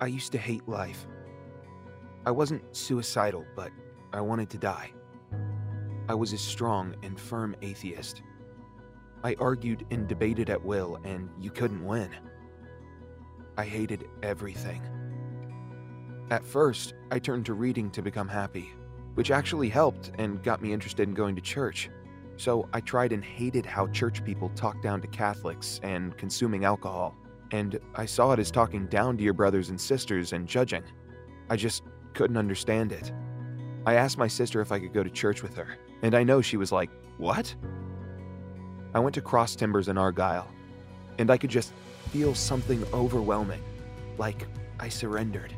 I used to hate life. I wasn't suicidal, but I wanted to die. I was a strong and firm atheist. I argued and debated at will, and you couldn't win. I hated everything. At first, I turned to reading to become happy, which actually helped and got me interested in going to church. So I tried and hated how church people talk down to Catholics and consuming alcohol, and I saw it as talking down to your brothers and sisters and judging. I just couldn't understand it. I asked my sister if I could go to church with her, and I know she was like, What? I went to Cross Timbers in Argyle, and I could just feel something overwhelming, like I surrendered.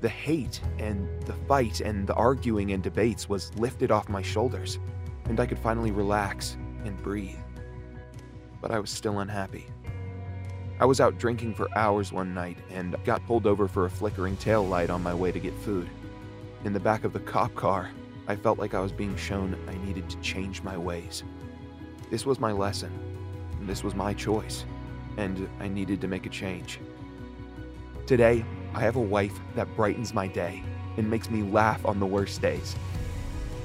The hate and the fight and the arguing and debates was lifted off my shoulders, and I could finally relax and breathe. But I was still unhappy. I was out drinking for hours one night and got pulled over for a flickering tail light on my way to get food. In the back of the cop car, I felt like I was being shown I needed to change my ways. This was my lesson. This was my choice. And I needed to make a change. Today, I have a wife that brightens my day and makes me laugh on the worst days.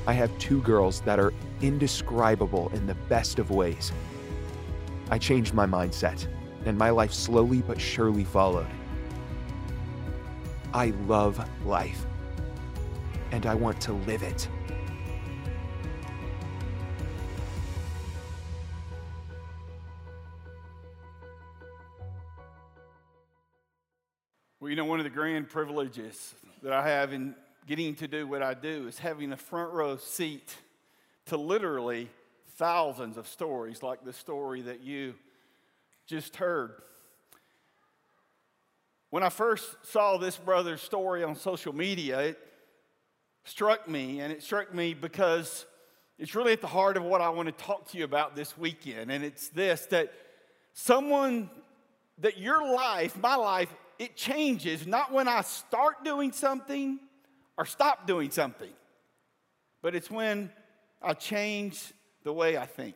I have two girls that are indescribable in the best of ways. I changed my mindset, and my life slowly but surely followed. I love life, and I want to live it. Well, you know, one of the grand privileges that I have in getting to do what I do is having a front row seat to literally thousands of stories like the story that you just heard. When I first saw this brother's story on social media, it struck me, and it struck me because it's really at the heart of what I want to talk to you about this weekend. And it's this that someone, that your life, my life, it changes not when I start doing something or stop doing something, but it's when I change the way I think.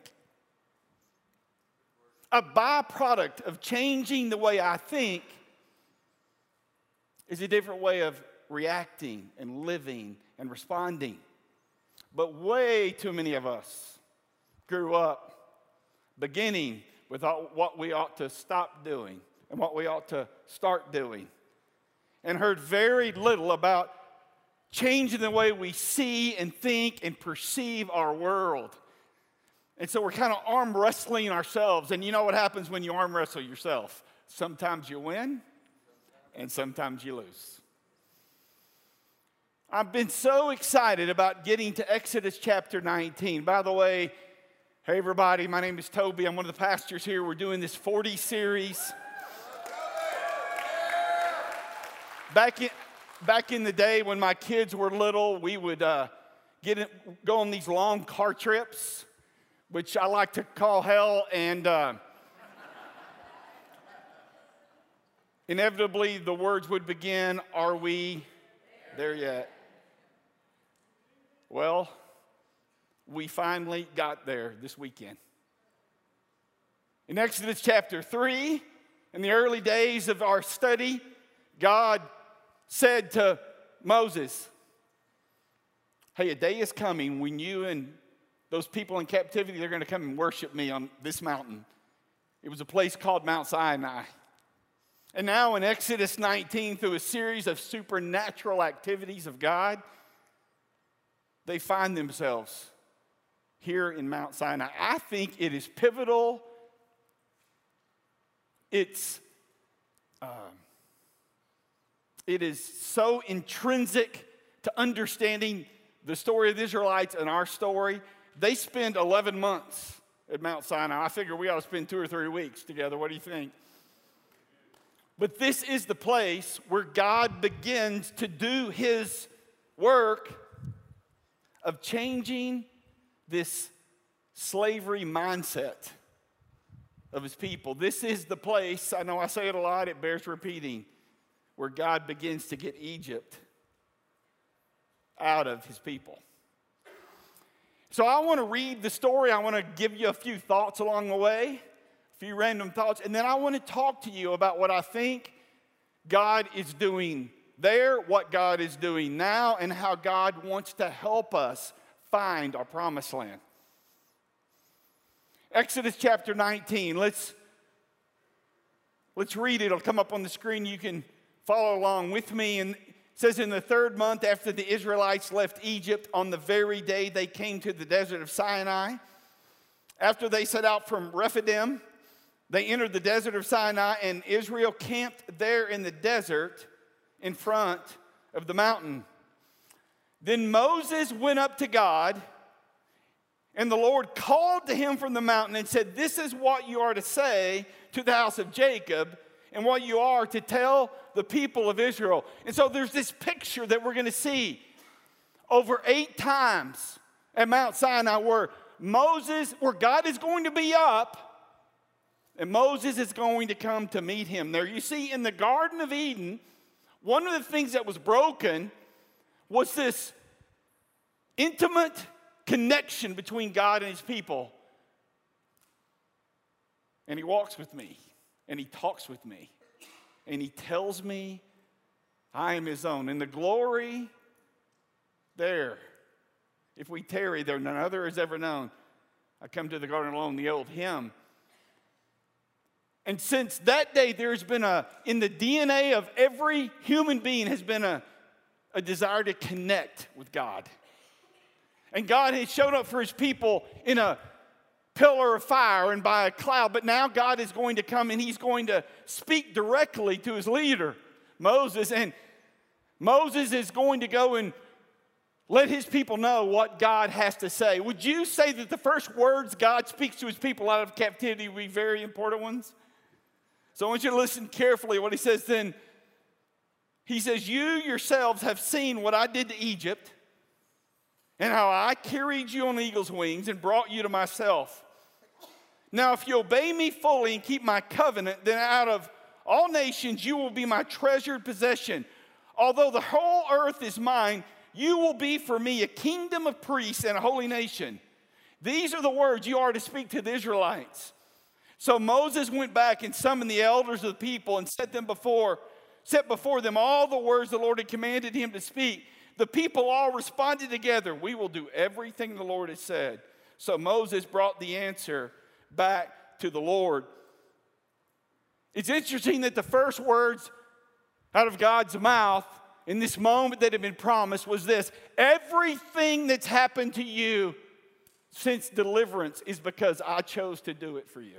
A byproduct of changing the way I think is a different way of reacting and living and responding. But way too many of us grew up beginning with what we ought to stop doing and what we ought to start doing, and heard very little about changing the way we see and think and perceive our world. And so we're kind of arm wrestling ourselves. And you know what happens when you arm wrestle yourself? Sometimes you win, and sometimes you lose. I've been so excited about getting to Exodus chapter 19. By the way, hey everybody, my name is Toby. I'm one of the pastors here. We're doing this 40 series. Back in, back in the day when my kids were little, we would uh, get go on these long car trips, which I like to call hell, and uh, inevitably the words would begin, Are we there yet? Well, we finally got there this weekend. In Exodus chapter 3, in the early days of our study, God said to Moses, Hey, a day is coming when you and those people in captivity, they're going to come and worship me on this mountain. It was a place called Mount Sinai. And now in Exodus 19, through a series of supernatural activities of God, they find themselves here in Mount Sinai. I think it is pivotal. It's um, it is so intrinsic to understanding the story of the Israelites and our story. They spend 11 months at Mount Sinai. I figure we ought to spend two or three weeks together. What do you think? But this is the place where God begins to do his work of changing this slavery mindset of his people. This is the place, I know I say it a lot, it bears repeating where God begins to get Egypt out of his people. So I want to read the story. I want to give you a few thoughts along the way, a few random thoughts, and then I want to talk to you about what I think God is doing there, what God is doing now, and how God wants to help us find our promised land. Exodus chapter 19. Let's, let's read it. It'll come up on the screen. You can follow along with me. And it says, In the third month after the Israelites left Egypt, on the very day they came to the desert of Sinai, after they set out from Rephidim, they entered the desert of Sinai, and Israel camped there in the desert in front of the mountain. Then Moses went up to God, and the Lord called to him from the mountain and said, This is what you are to say to the house of Jacob, and what you are to tell the people of Israel. And so there's this picture that we're going to see over eight times at Mount Sinai where Moses, where God is going to be up, and Moses is going to come to meet him there. You see, in the Garden of Eden, one of the things that was broken was this intimate connection between God and his people. And he walks with me, and he talks with me, and he tells me I am his own. And the glory there, if we tarry there, none other has ever known. I come to the garden alone, the old hymn. And since that day, there's been a, in the DNA of every human being, has been a, a desire to connect with God. And God has shown up for his people in a pillar of fire and by a cloud, but now God is going to come and he's going to speak directly to his leader, Moses. And Moses is going to go and let his people know what God has to say. Would you say that the first words God speaks to his people out of captivity would be very important ones? So I want you to listen carefully what he says then. He says, You yourselves have seen what I did to Egypt and how I carried you on eagle's wings and brought you to myself. Now, if you obey me fully and keep my covenant, then out of all nations you will be my treasured possession. Although the whole earth is mine, you will be for me a kingdom of priests and a holy nation. These are the words you are to speak to the Israelites. So Moses went back and summoned the elders of the people and set them before set before them all the words the Lord had commanded him to speak. The people all responded together, "We will do everything the Lord has said." So Moses brought the answer back to the Lord. It's interesting that the first words out of God's mouth in this moment that had been promised was this everything that's happened to you since deliverance is because I chose to do it for you.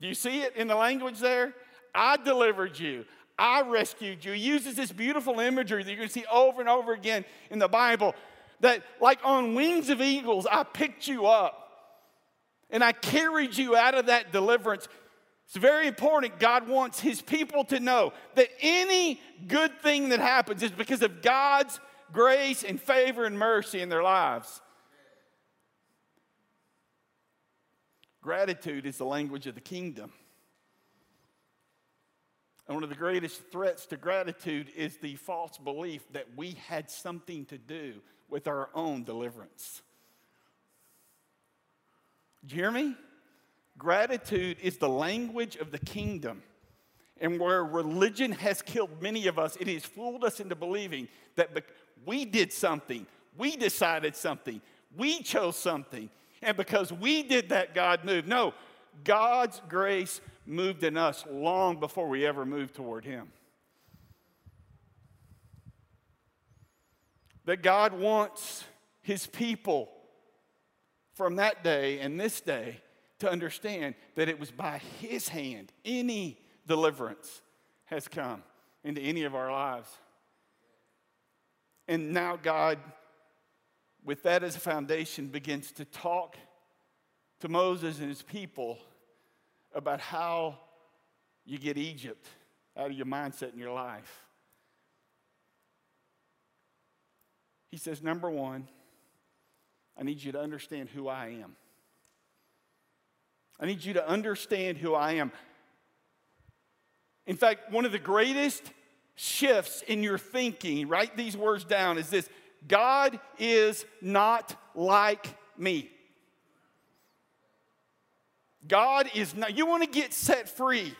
Do you see it in the language there? I delivered you. I rescued you. He uses this beautiful imagery that you can see over and over again in the Bible that, like on wings of eagles, I picked you up and I carried you out of that deliverance. It's very important. God wants his people to know that any good thing that happens is because of God's grace and favor and mercy in their lives. Gratitude is the language of the kingdom. And one of the greatest threats to gratitude is the false belief that we had something to do with our own deliverance. Do you hear me? Gratitude is the language of the kingdom. And where religion has killed many of us, it has fooled us into believing that we did something, we decided something, we chose something, and because we did that, God moved. No, God's grace moved in us long before we ever moved toward Him. That God wants His people from that day and this day to understand that it was by His hand any deliverance has come into any of our lives. And now God with that as a foundation, begins to talk to Moses and his people about how you get Egypt out of your mindset in your life. He says, number one, I need you to understand who I am. I need you to understand who I am. In fact, one of the greatest shifts in your thinking, write these words down, is this God is not like me. God is not, you want to get set free.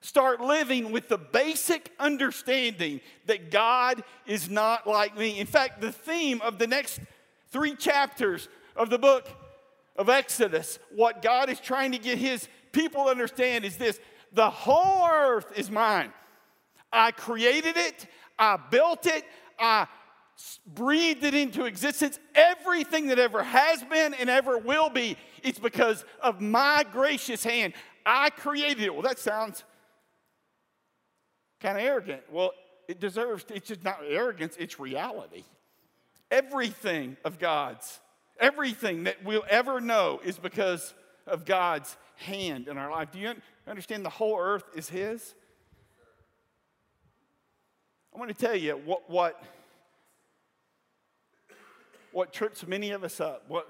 start living with the basic understanding that God is not like me. In fact, the theme of the next three chapters of the book of Exodus, what God is trying to get his people to understand is this the whole earth is mine. I created it, I built it, I breathed it into existence. Everything that ever has been and ever will be, it's because of my gracious hand. I created it. Well, that sounds kind of arrogant. Well, it deserves, it's just not arrogance, it's reality. Everything of God's, everything that we'll ever know is because of God's hand in our life. Do you understand the whole earth is His? I want to tell you what, what, what trips many of us up, what,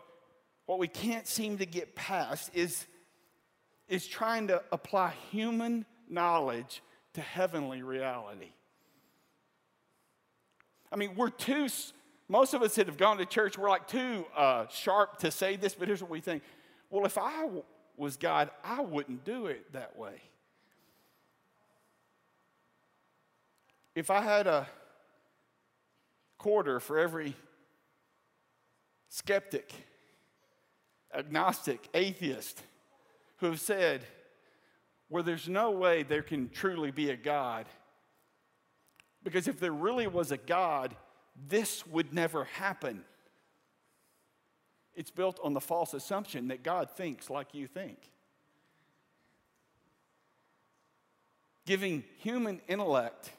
what we can't seem to get past is, is trying to apply human knowledge to heavenly reality. I mean, we're too, most of us that have gone to church, we're like too uh, sharp to say this, but here's what we think. Well, if I was God, I wouldn't do it that way. If I had a quarter for every skeptic, agnostic, atheist who have said, where there's no way there can truly be a God. Because if there really was a God, this would never happen. It's built on the false assumption that God thinks like you think. Giving human intellect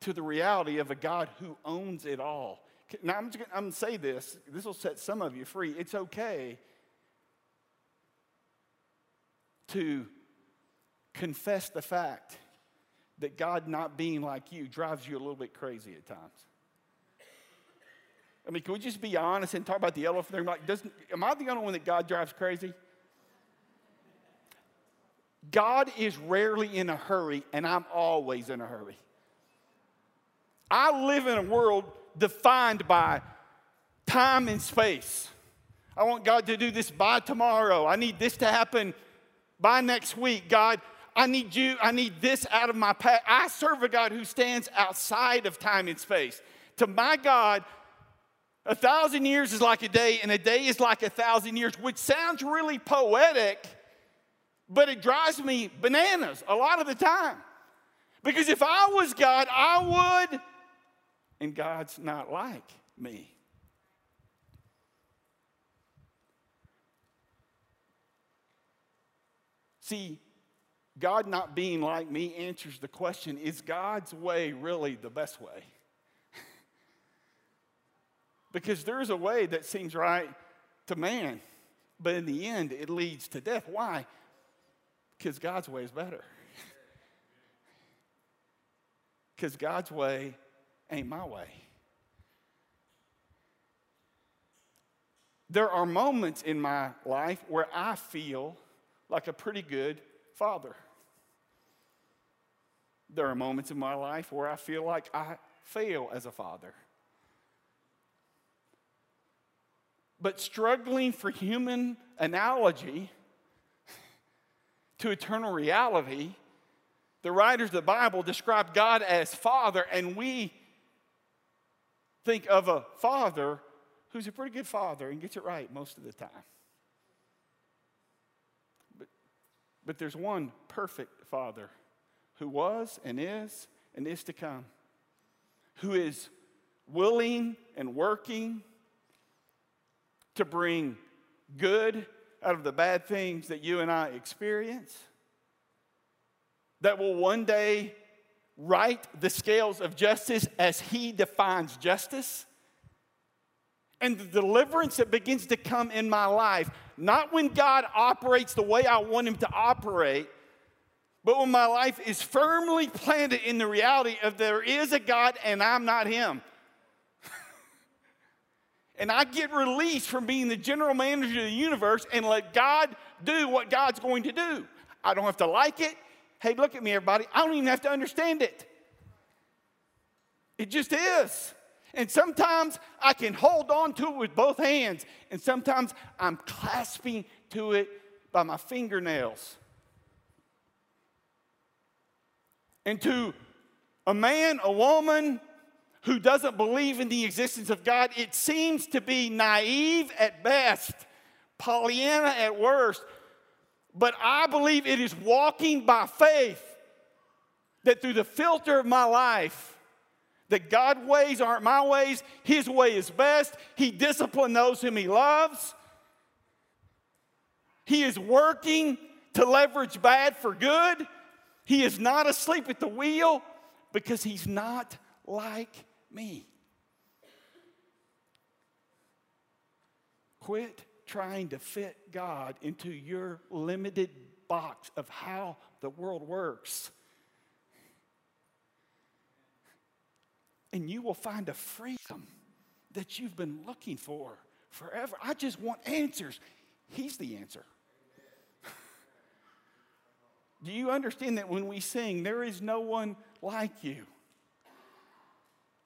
to the reality of a God who owns it all. Now, I'm, going to say this, this will set some of you free. It's okay to confess the fact that God not being like you drives you a little bit crazy at times. I mean, can we just be honest and talk about the elephant there? Like, doesn't, am I the only one that God drives crazy? God is rarely in a hurry, and I'm always in a hurry. I live in a world defined by time and space. I want God to do this by tomorrow. I need this to happen by next week, God, I need you, I need this out of my past. I serve a God who stands outside of time and space. To my God, a thousand years is like a day, and a day is like a thousand years, which sounds really poetic, but it drives me bananas a lot of the time. Because if I was God, I would, and God's not like me. See, God not being like me answers the question is God's way really the best way? because there's a way that seems right to man, but in the end, it leads to death. Why? Because God's way is better. Because God's way ain't my way. There are moments in my life where I feel like a pretty good father. There are moments in my life where I feel like I fail as a father. But struggling for human analogy to eternal reality, the writers of the Bible describe God as Father, and we think of a father who's a pretty good father and gets it right most of the time. But but there's one perfect Father who was and is and is to come, who is willing and working to bring good out of the bad things that you and I experience, that will one day right the scales of justice as He defines justice and the deliverance that begins to come in my life, not when God operates the way I want Him to operate, but when my life is firmly planted in the reality of there is a God and I'm not Him. and I get released from being the general manager of the universe and let God do what God's going to do. I don't have to like it. Hey, look at me, everybody. I don't even have to understand it. It just is. And sometimes I can hold on to it with both hands, and sometimes I'm clasping to it by my fingernails. And to a man, a woman who doesn't believe in the existence of God, it seems to be naive at best, Pollyanna at worst. But I believe it is walking by faith that through the filter of my life, that God's ways aren't my ways, His way is best. He disciplines those whom He loves. He is working to leverage bad for good. He is not asleep at the wheel because He's not like me. Quit trying to fit God into your limited box of how the world works. And you will find a freedom that you've been looking for forever. I just want answers. He's the answer. Do you understand that when we sing, there is no one like you?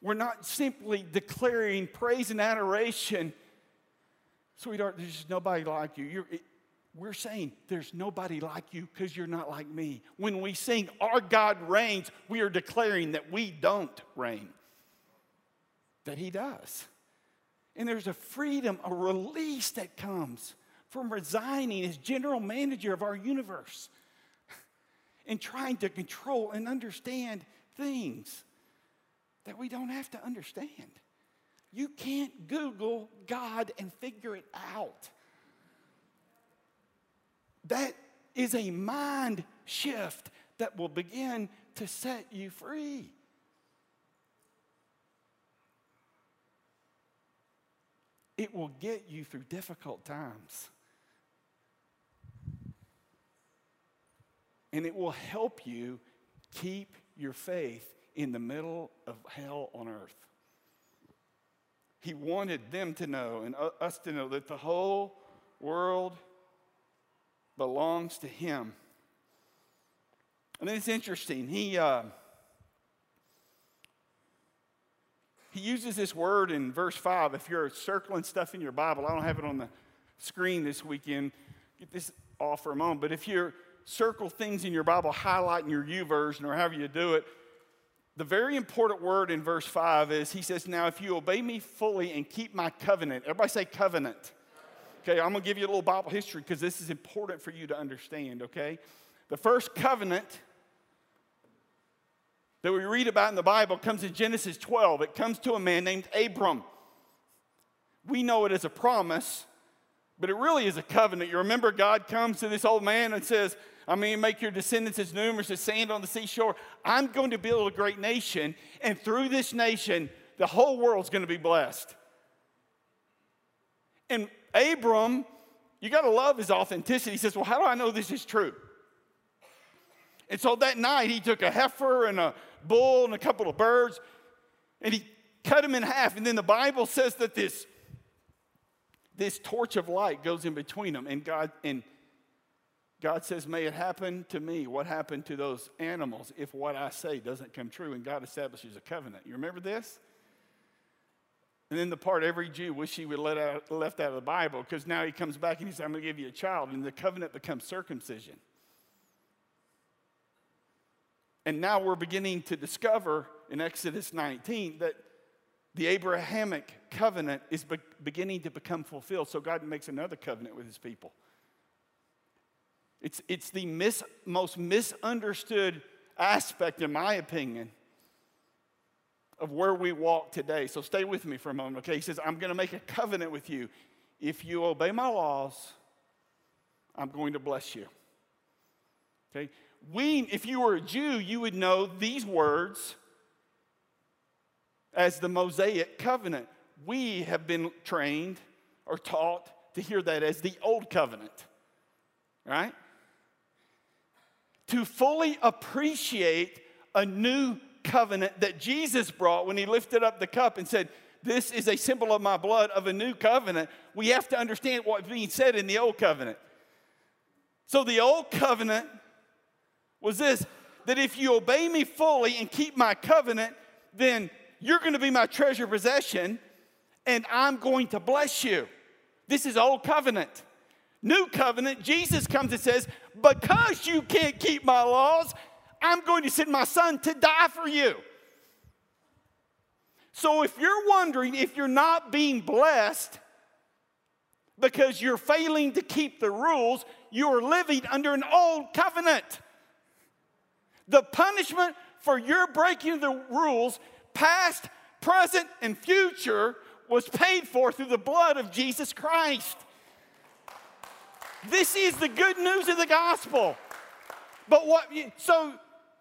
We're not simply declaring praise and adoration Sweetheart, there's nobody like you. It, we're saying there's nobody like you because you're not like me. When we sing, Our God reigns, we are declaring that we don't reign, that He does. And there's a freedom, a release that comes from resigning as general manager of our universe and trying to control and understand things that we don't have to understand. You can't Google God and figure it out. That is a mind shift that will begin to set you free. It will get you through difficult times. And it will help you keep your faith in the middle of hell on earth. He wanted them to know and us to know that the whole world belongs to Him. And it's interesting. He, uh, he uses this word in verse 5. If you're circling stuff in your Bible, I don't have it on the screen this weekend. Get this off for a moment. But if you circle things in your Bible, highlighting your YouVersion or however you do it, the very important word in verse 5 is he says, Now, if you obey me fully and keep my covenant, everybody say covenant. Okay, I'm gonna give you a little Bible history because this is important for you to understand, okay? The first covenant that we read about in the Bible comes in Genesis 12. It comes to a man named Abram. We know it as a promise, but it really is a covenant. You remember, God comes to this old man and says, I mean, make your descendants as numerous as sand on the seashore. I'm going to build a great nation, and through this nation, the whole world's going to be blessed. And Abram, you got to love his authenticity. He says, Well, how do I know this is true? And so that night, he took a heifer and a bull and a couple of birds, and he cut them in half. And then the Bible says that this, this torch of light goes in between them, and God, and God says, May it happen to me what happened to those animals if what I say doesn't come true. And God establishes a covenant. You remember this? And then the part every Jew wish he would let out, left out of the Bible because now he comes back and he says, I'm going to give you a child. And the covenant becomes circumcision. And now we're beginning to discover in Exodus 19 that the Abrahamic covenant is be- beginning to become fulfilled. So God makes another covenant with his people. It's, it's the mis, most misunderstood aspect, in my opinion, of where we walk today. So stay with me for a moment, okay? He says, I'm going to make a covenant with you. If you obey my laws, I'm going to bless you. Okay? We, if you were a Jew, you would know these words as the Mosaic covenant. We have been trained or taught to hear that as the old covenant, right? To fully appreciate a new covenant that Jesus brought when he lifted up the cup and said, This is a symbol of my blood of a new covenant. We have to understand what's being said in the old covenant. So the old covenant was this that if you obey me fully and keep my covenant, then you're going to be my treasure possession and I'm going to bless you. This is old covenant. New covenant, Jesus comes and says, Because you can't keep my laws, I'm going to send my son to die for you. So if you're wondering if you're not being blessed because you're failing to keep the rules, you are living under an old covenant. The punishment for your breaking the rules, past, present, and future, was paid for through the blood of Jesus Christ. This is the good news of the gospel. But what, you, so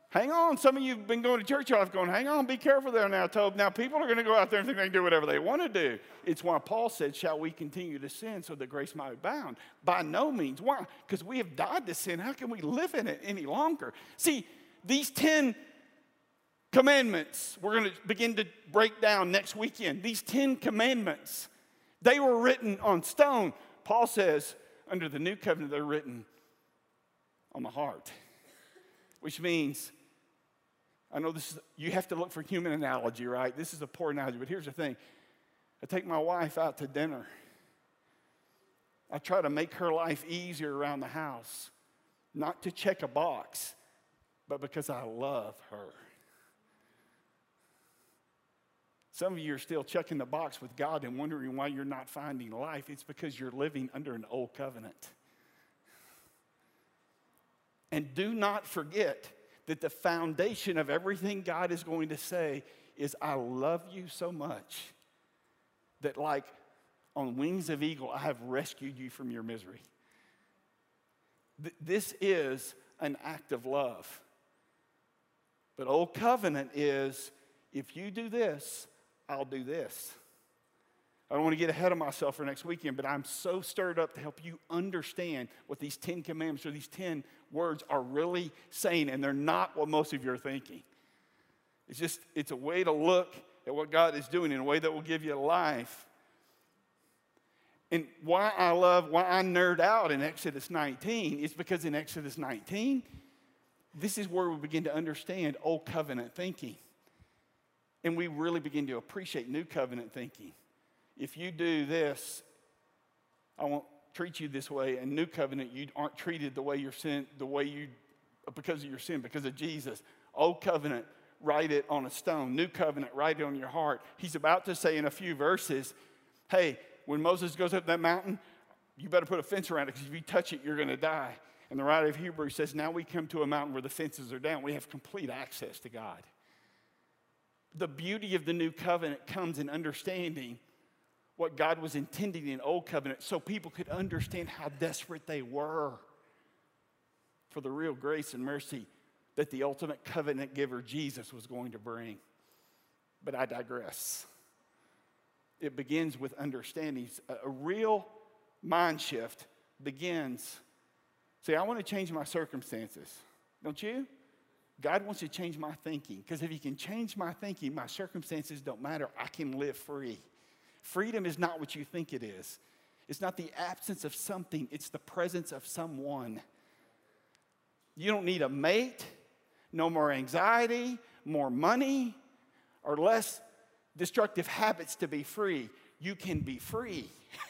hang on. Some of you have been going to church your life going, hang on, be careful there now, Tobe. Now, people are going to go out there and think they can do whatever they want to do. It's why Paul said, Shall we continue to sin so that grace might abound? By no means. Why? Because we have died to sin. How can we live in it any longer? See, these 10 commandments we're going to begin to break down next weekend. These 10 commandments, they were written on stone. Paul says, under the new covenant, they're written on the heart, which means, I know this is, you have to look for human analogy, right? This is a poor analogy, but here's the thing I take my wife out to dinner. I try to make her life easier around the house, not to check a box, but because I love her. Some of you are still checking the box with God and wondering why you're not finding life. It's because you're living under an old covenant. And do not forget that the foundation of everything God is going to say is, I love you so much that, like on wings of eagle, I have rescued you from your misery. Th- this is an act of love. But old covenant is if you do this, I'll do this. I don't want to get ahead of myself for next weekend, but I'm so stirred up to help you understand what these 10 commandments or these 10 words are really saying, and they're not what most of you are thinking. It's just, it's a way to look at what God is doing in a way that will give you life. And why I love, why I nerd out in Exodus 19 is because in Exodus 19, this is where we begin to understand old covenant thinking. And we really begin to appreciate new covenant thinking. If you do this, I won't treat you this way. And new covenant, you aren't treated the way you're sin, the way you, because of your sin, because of Jesus. Old covenant, write it on a stone. New covenant, write it on your heart. He's about to say in a few verses, hey, when Moses goes up that mountain, you better put a fence around it because if you touch it, you're going to die. And the writer of Hebrews says, now we come to a mountain where the fences are down. We have complete access to God the beauty of the new covenant comes in understanding what God was intending in old covenant so people could understand how desperate they were for the real grace and mercy that the ultimate covenant giver Jesus was going to bring. But I digress. It begins with understanding. A real mind shift begins. See, I want to change my circumstances. Don't you? God wants to change my thinking because if He can change my thinking, my circumstances don't matter. I can live free. Freedom is not what you think it is, it's not the absence of something, it's the presence of someone. You don't need a mate, no more anxiety, more money, or less destructive habits to be free. You can be free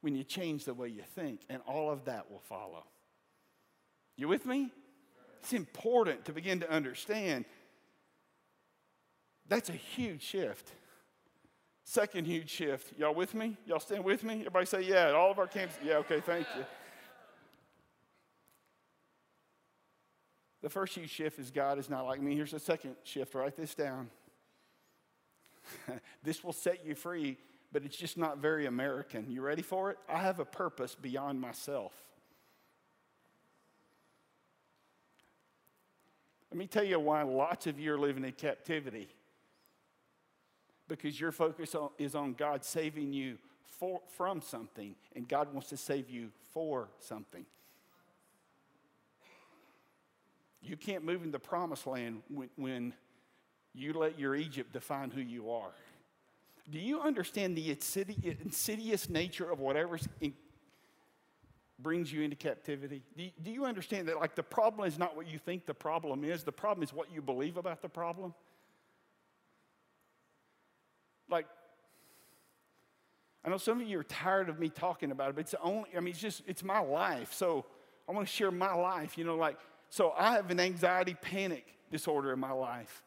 when you change the way you think, and all of that will follow. You with me? It's important to begin to understand that's a huge shift. Second huge shift. Y'all with me? Y'all stand with me? Everybody say, yeah, all of our camps. Yeah, okay, thank you. The first huge shift is God is not like me. Here's the second shift. Write this down. this will set you free, but it's just not very American. You ready for it? I have a purpose beyond myself. Let me tell you why lots of you are living in captivity. Because your focus is on God saving you for, from something, and God wants to save you for something. You can't move in the promised land when, when you let your Egypt define who you are. Do you understand the insidious nature of whatever's in, brings you into captivity? Do you, do you understand that, like, the problem is not what you think the problem is, the problem is what you believe about the problem? Like, I know some of you are tired of me talking about it, but it's only, I mean, it's just, it's my life. So I want to share my life. You know, like, So I have an anxiety panic disorder in my life.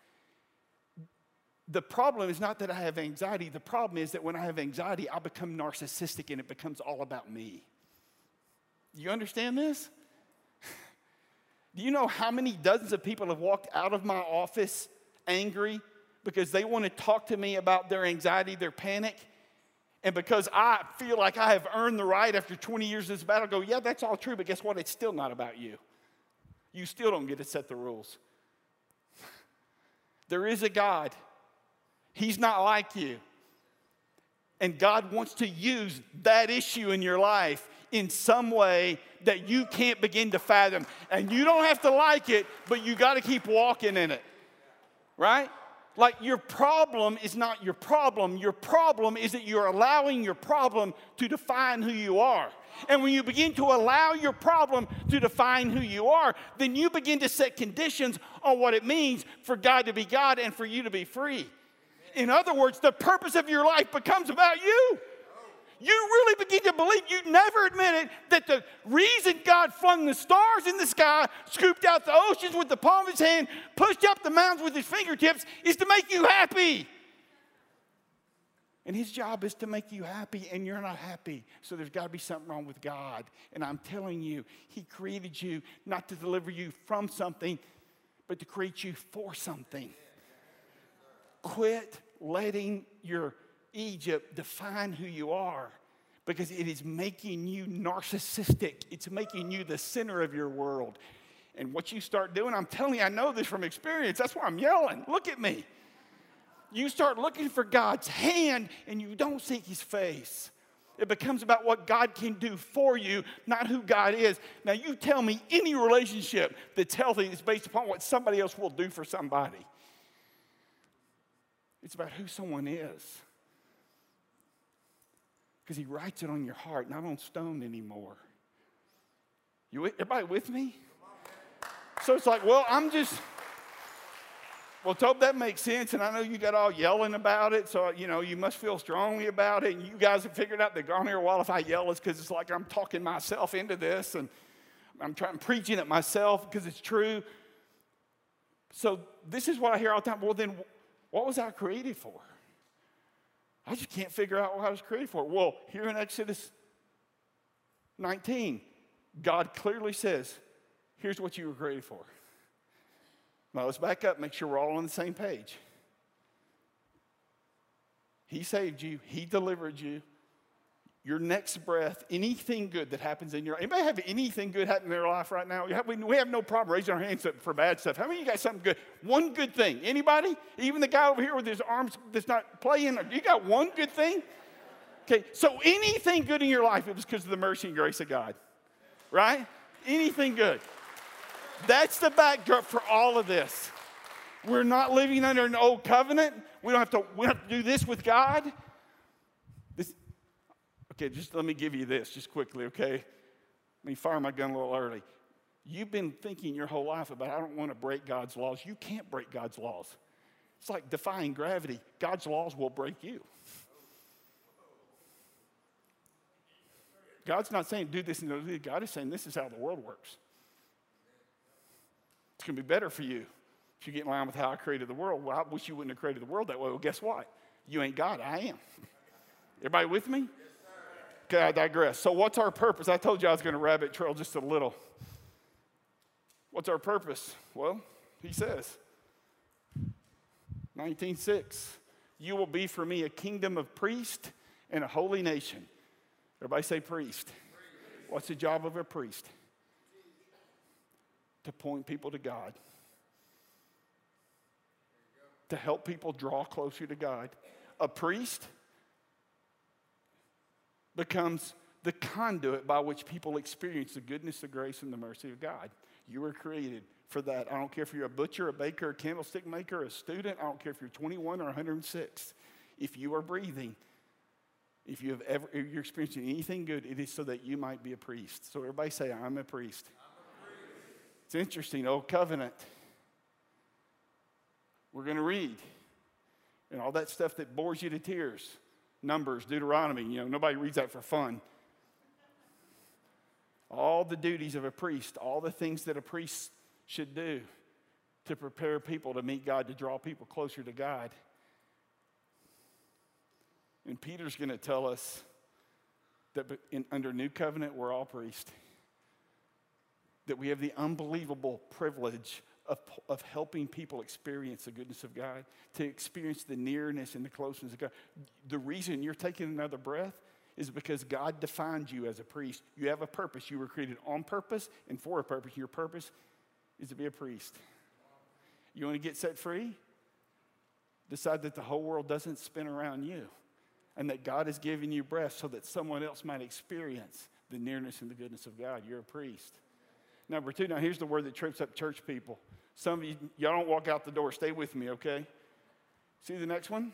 The problem is not that I have anxiety. The problem is that when I have anxiety, I become narcissistic and it becomes all about me. You understand this? Do you know how many dozens of people have walked out of my office angry because they want to talk to me about their anxiety, their panic? And because I feel like I have earned the right after 20 years of this battle, go, yeah, that's all true, but guess what? It's still not about you. You still don't get to set the rules. There is a God, He's not like you. And God wants to use that issue in your life in some way that you can't begin to fathom. And you don't have to like it, but you got to keep walking in it. Right? Like your problem is not your problem. Your problem is that you're allowing your problem to define who you are. And when you begin to allow your problem to define who you are, then you begin to set conditions on what it means for God to be God and for you to be free. In other words, the purpose of your life becomes about you you really begin to believe you never admit it, that the reason God flung the stars in the sky, scooped out the oceans with the palm of his hand, pushed up the mountains with his fingertips is to make you happy. And his job is to make you happy, and you're not happy. So there's got to be something wrong with God. And I'm telling you, he created you not to deliver you from something, but to create you for something. Quit letting your Egypt define who you are because it is making you narcissistic. It's making you the center of your world. And what you start doing, I'm telling you, I know this from experience. That's why I'm yelling. Look at me. You start looking for God's hand and you don't seek his face. It becomes about what God can do for you, not who God is. Now, you tell me any relationship that's healthy is based upon what somebody else will do for somebody. It's about who someone is because he writes it on your heart, not on stone anymore. You, everybody with me? So it's like, well, I'm just, well, Tobe, that makes sense. And I know you got all yelling about it. So, you know, you must feel strongly about it. And you guys have figured out that gone here a while if I yell, it's because it's like I'm talking myself into this and I'm trying preaching it myself because it's true. So this is what I hear all the time. Well, then what was I created for? I just can't figure out what I was created for. Well, here in Exodus 19, God clearly says, here's what you were created for. Now let's back up, make sure we're all on the same page. He saved you, He delivered you, your next breath, anything good that happens in your life. Anybody have anything good happen in their life right now? We have, no problem raising our hands up for bad stuff. How many of you got something good? One good thing. Anybody? Even the guy over here with his arms that's not playing. You got one good thing? Okay, so anything good in your life, it was because of the mercy and grace of God. Right? Anything good. That's the backdrop for all of this. We're not living under an old covenant. We don't have to, we don't have to do this with God. Okay, just let me give you this just quickly, okay? Let me fire my gun a little early. You've been thinking your whole life about, I don't want to break God's laws. You can't break God's laws. It's like defying gravity. God's laws will break you. God's not saying do this and do that. God is saying this is how the world works. It's going to be better for you if you get in line with how I created the world. Well, I wish you wouldn't have created the world that way. Well, guess what? You ain't God. I am. Everybody with me? Okay, I digress. So, what's our purpose? I told you I was going to rabbit trail just a little. What's our purpose? Well, he says, 19.6, you will be for me a kingdom of priests and a holy nation. Everybody say priest. priest. What's the job of a priest? To point people to God. To help people draw closer to God. A priest becomes the conduit by which people experience the goodness, the grace, and the mercy of God. You were created for that. I don't care if you're a butcher, a baker, a candlestick maker, a student. I don't care if you're 21 or 106. If you are breathing, if you have ever if you're experiencing anything good, it is so that you might be a priest. So everybody say, I'm a priest. I'm a priest. It's interesting, old covenant. We're going to read. And all that stuff that bores you to tears. Numbers, Deuteronomy. You know, nobody reads that for fun. All the duties of a priest, all the things that a priest should do to prepare people to meet God, to draw people closer to God. And Peter's going to tell us that in, under new covenant, we're all priests. That we have the unbelievable privilege of, of helping people experience the goodness of God, to experience the nearness and the closeness of God. The reason you're taking another breath is because God defined you as a priest. You have a purpose. You were created on purpose and for a purpose. Your purpose is to be a priest. You want to get set free? Decide that the whole world doesn't spin around you and that God has given you breath so that someone else might experience the nearness and the goodness of God. You're a priest. Number two, now here's the word that trips up church people. Some of you, y'all don't walk out the door. Stay with me, okay? See the next one?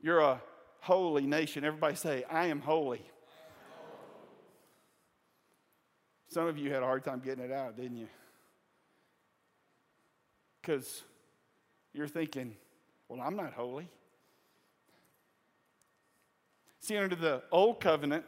You're a holy nation. Everybody say, I am holy. Some of you had a hard time getting it out, didn't you? Because you're thinking, well, I'm not holy. See, under the old covenant,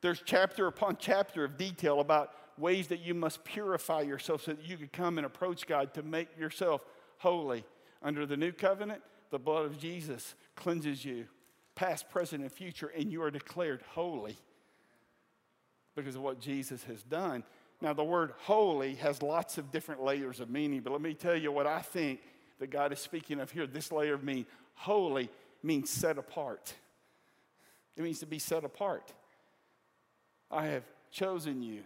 there's chapter upon chapter of detail about ways that you must purify yourself so that you could come and approach God to make yourself holy. Under the new covenant, the blood of Jesus cleanses you, past, present, and future, and you are declared holy because of what Jesus has done. Now, the word holy has lots of different layers of meaning, but let me tell you what I think that God is speaking of here. This layer of meaning, holy means set apart. It means to be set apart. I have chosen you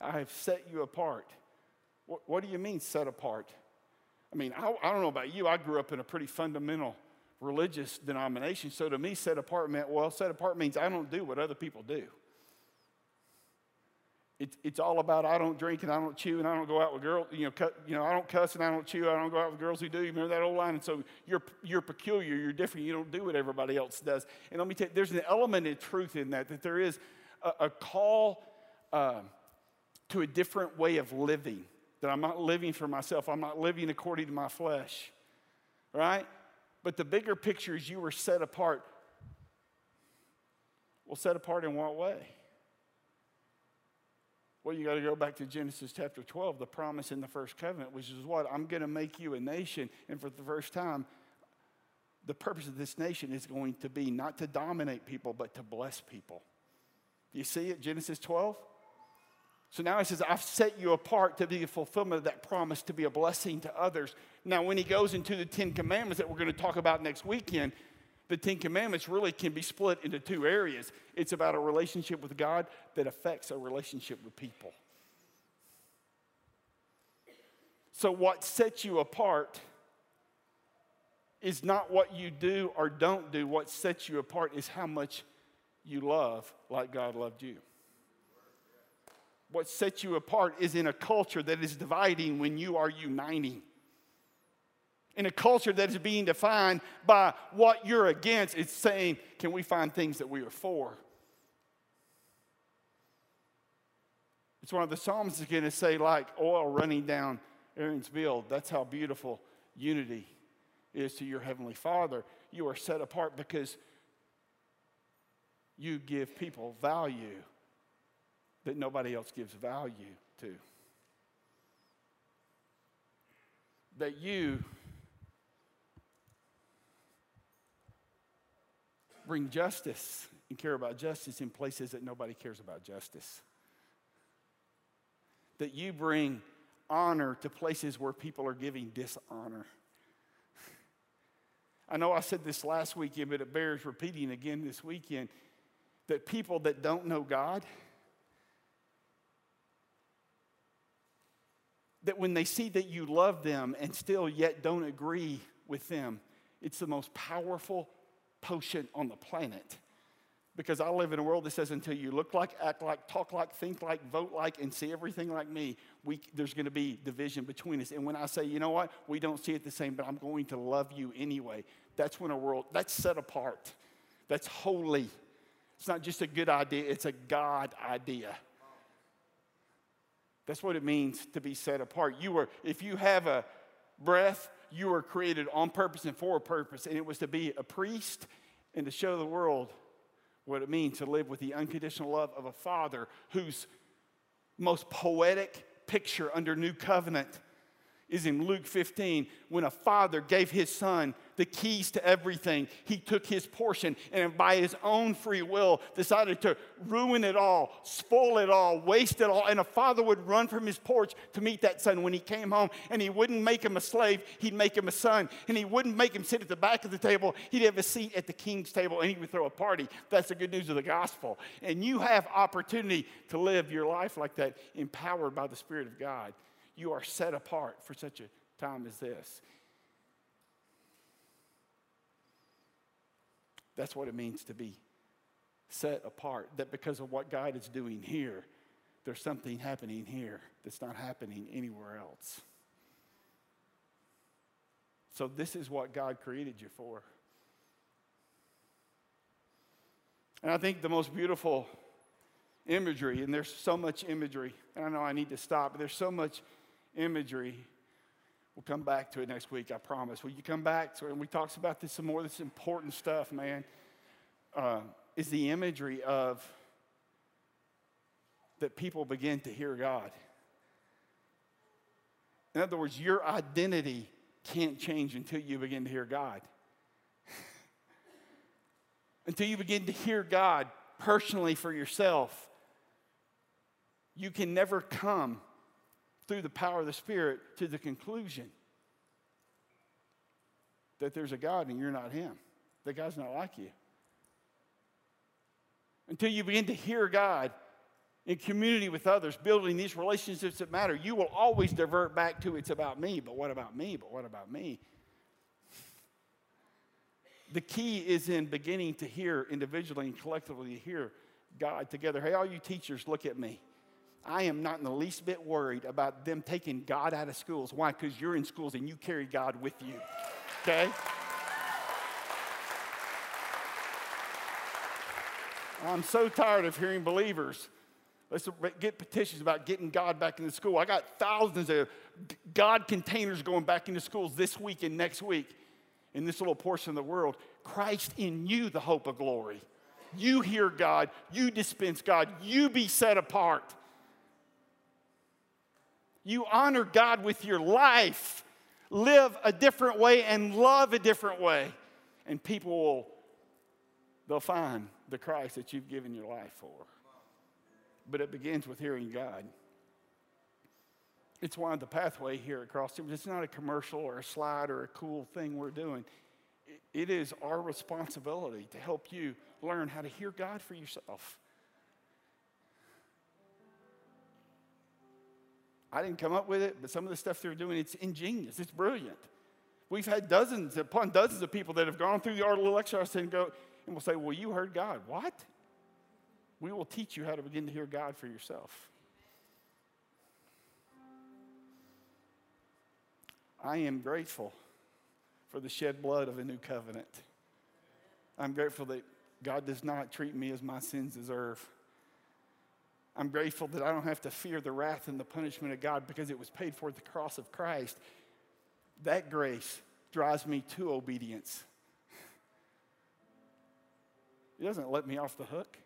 I have set you apart. What, what do you mean, set apart? I mean, I, I don't know about you. I grew up in a pretty fundamental religious denomination. So to me, set apart meant, well, set apart means I don't do what other people do. It, it's all about I don't drink and I don't chew and I don't go out with girls, you know, cut, you know, I don't cuss and I don't chew, I don't go out with girls who do. You remember that old line? And so you're, you're peculiar, you're different, you don't do what everybody else does. And let me tell you, there's an element of truth in that, that there is a, a call. Um, to a different way of living. That I'm not living for myself, I'm not living according to my flesh, right? But the bigger picture is you were set apart. Well, set apart in what way? Well, you got to go back to Genesis chapter 12, the promise in the first covenant, which is what? I'm going to make you a nation. And for the first time, the purpose of this nation is going to be not to dominate people, but to bless people. You see it, Genesis 12? So now he says, I've set you apart to be the fulfillment of that promise to be a blessing to others. Now, when he goes into the Ten Commandments that we're going to talk about next weekend, the Ten Commandments really can be split into two areas. It's about a relationship with God that affects a relationship with people. So, what sets you apart is not what you do or don't do. What sets you apart is how much you love like God loved you what sets you apart is in a culture that is dividing when you are uniting. In a culture that is being defined by what you're against, it's saying, can we find things that we are for? It's one of the Psalms is going to say, like oil running down Aaron's beard. That's how beautiful unity is to your Heavenly Father. You are set apart because you give people value that nobody else gives value to. That you bring justice and care about justice in places that nobody cares about justice. That you bring honor to places where people are giving dishonor. I know I said this last weekend, but it bears repeating again this weekend that people that don't know God, that when they see that you love them and still yet don't agree with them, it's the most powerful potion on the planet. Because I live in a world that says until you look like, act like, talk like, think like, vote like, and see everything like me, we, there's going to be division between us. And when I say, you know what, we don't see it the same, but I'm going to love you anyway, that's when a world, that's set apart. That's holy. It's not just a good idea, it's a God idea. That's what it means to be set apart. You were, if you have a breath, you were created on purpose and for a purpose, and it was to be a priest and to show the world what it means to live with the unconditional love of a father whose most poetic picture under new covenant is in Luke 15 when a father gave his son the keys to everything. He took his portion and by his own free will decided to ruin it all, spoil it all, waste it all. And a father would run from his porch to meet that son when he came home. And he wouldn't make him a slave, he'd make him a son. And he wouldn't make him sit at the back of the table, he'd have a seat at the king's table and he would throw a party. That's the good news of the gospel. And you have opportunity to live your life like that, empowered by the Spirit of God. You are set apart for such a time as this. That's what it means to be set apart. That because of what God is doing here, there's something happening here that's not happening anywhere else. So, this is what God created you for. And I think the most beautiful imagery, and there's so much imagery, and I know I need to stop, but there's so much imagery. We'll come back to it next week, I promise. Will you come back? And we talks about this some more. This important stuff, man. Uh, is the imagery of that people begin to hear God. In other words, your identity can't change until you begin to hear God. until you begin to hear God personally for yourself, you can never come through the power of the Spirit to the conclusion that there's a God and you're not Him. That God's not like you. Until you begin to hear God in community with others, building these relationships that matter, you will always divert back to it's about me, but what about me? But what about me? The key is in beginning to hear individually and collectively to hear God together. Hey, all you teachers, look at me. I am not in the least bit worried about them taking God out of schools. Why? Because you're in schools and you carry God with you. Okay? I'm so tired of hearing believers. Let's get petitions about getting God back into school. I got thousands of God containers going back into schools this week and next week in this little portion of the world. Christ in you, the hope of glory. You hear God, you dispense God, you be set apart. You honor God with your life. Live a different way and love a different way. And people will, they'll find the Christ that you've given your life for. But it begins with hearing God. It's why the pathway here at Cross it's not a commercial or a slide or a cool thing we're doing. It is our responsibility to help you learn how to hear God for yourself. I didn't come up with it, but some of the stuff they're doing, it's ingenious, it's brilliant. We've had dozens upon dozens of people that have gone through the art of lecture and go and we'll say, Well, you heard God. What? We will teach you how to begin to hear God for yourself. I am grateful for the shed blood of a new covenant. I'm grateful that God does not treat me as my sins deserve. I'm grateful that I don't have to fear the wrath and the punishment of God because it was paid for at the cross of Christ. That grace drives me to obedience. It doesn't let me off the hook.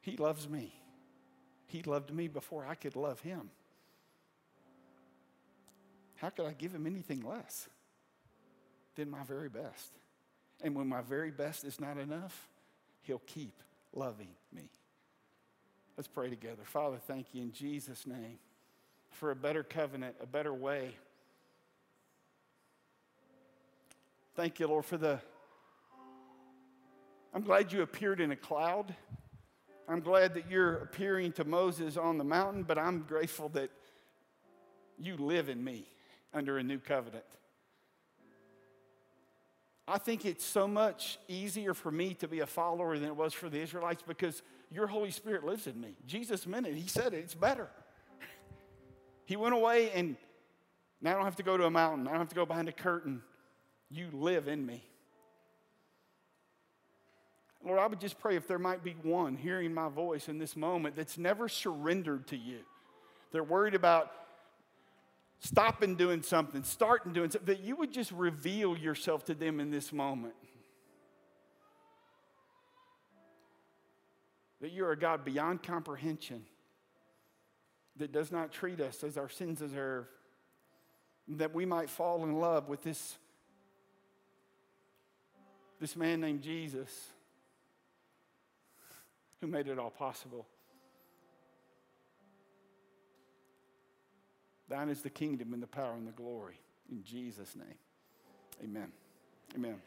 he loves me. He loved me before I could love him. How could I give him anything less than my very best? And when my very best is not enough, He'll keep loving me. Let's pray together. Father, thank you in Jesus' name for a better covenant, a better way. Thank you, Lord, for the. I'm glad you appeared in a cloud. I'm glad that you're appearing to Moses on the mountain, but I'm grateful that you live in me under a new covenant. I think it's so much easier for me to be a follower than it was for the Israelites because your Holy Spirit lives in me. Jesus meant it. He said it. It's better. He went away and now I don't have to go to a mountain. I don't have to go behind a curtain. You live in me. Lord, I would just pray if there might be one hearing my voice in this moment that's never surrendered to you. They're worried about stopping doing something, starting doing something, that you would just reveal yourself to them in this moment. that you're a God beyond comprehension, that does not treat us as our sins deserve, that we might fall in love with this, this man named Jesus who made it all possible. Thine is the kingdom and the power and the glory. In Jesus' name, amen. Amen.